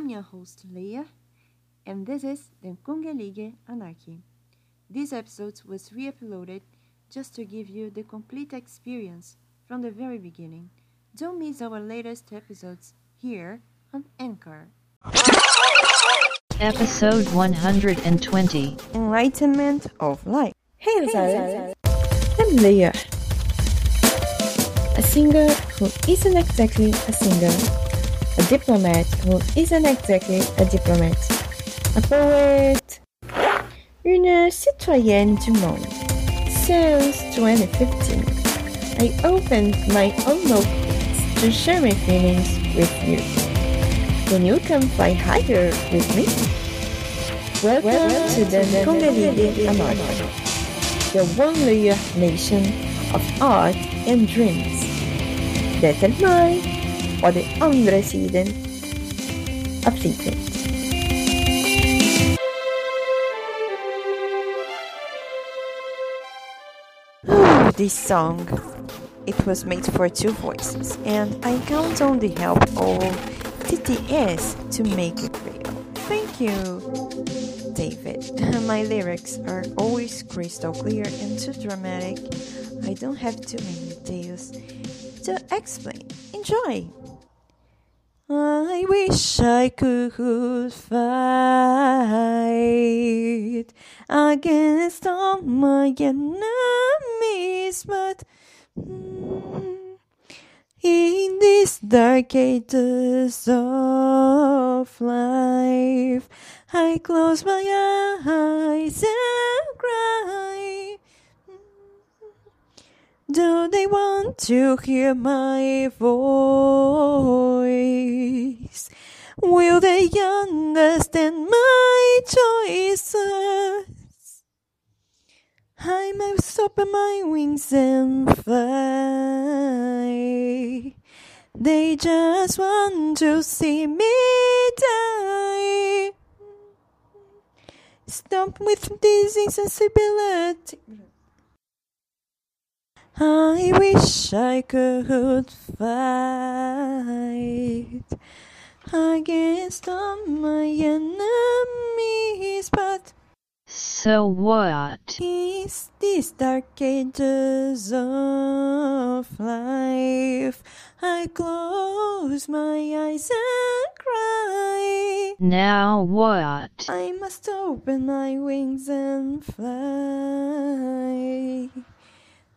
I'm your host Leah, and this is the Kungelige Anarchy. This episode was re uploaded just to give you the complete experience from the very beginning. Don't miss our latest episodes here on Anchor. Episode 120 Enlightenment of Life. Hey, Lazarus. I'm Leah. A singer who isn't exactly a singer. Diplomat who isn't exactly a diplomat. A poet. Une citoyenne du monde. Since 2015, I opened my own notebooks to share my feelings with you. Can you come fly higher with me? Welcome, to the Kongalili Anarchy, the one layer nation of art and dreams. That's är mig och den andra sidan av fliken. This song, it was made for two voices, and I count on the help of TTS to make it real. Thank you, David. My lyrics are always crystal clear and too dramatic. I don't have too many details to explain. Enjoy! I wish I could fight against all my enemies, but mm, in these dark ages of life, I close my eyes Do they want to hear my voice? Will they understand my choices? I must open my wings and fly. They just want to see me die. Stop with this insensibility. I wish I could fight against all my enemies, but So what? is these dark ages of life? I close my eyes and cry. Now what? I must open my wings and fly.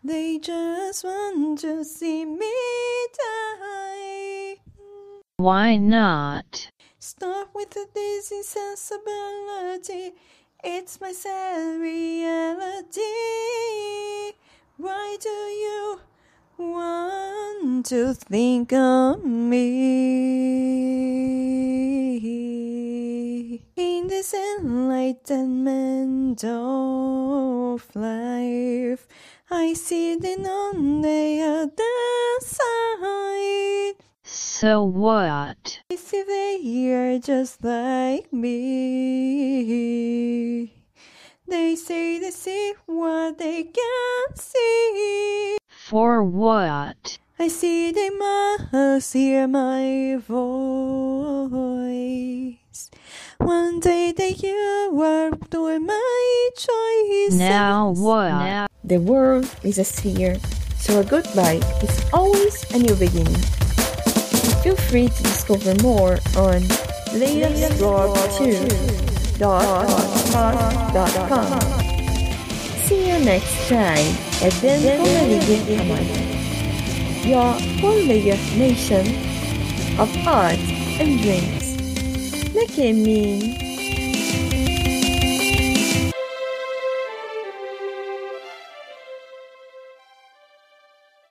They just want to see me die. Why not? Stop with this insensibility. It's my sad reality. Why do you want to think of me? In this enlightenment of life, I see them on the other side. So what? I see they are just like me. They say they see what they can't see. For what? I see they must hear my voice. One day they you are doing my choice. Now what? Now The world is a sphere, so a goodbye is always a new beginning. Feel free to discover more on layup2.com. See you next time at Den Komaligin Aman, your one layer nation of art and dreams. Look at me.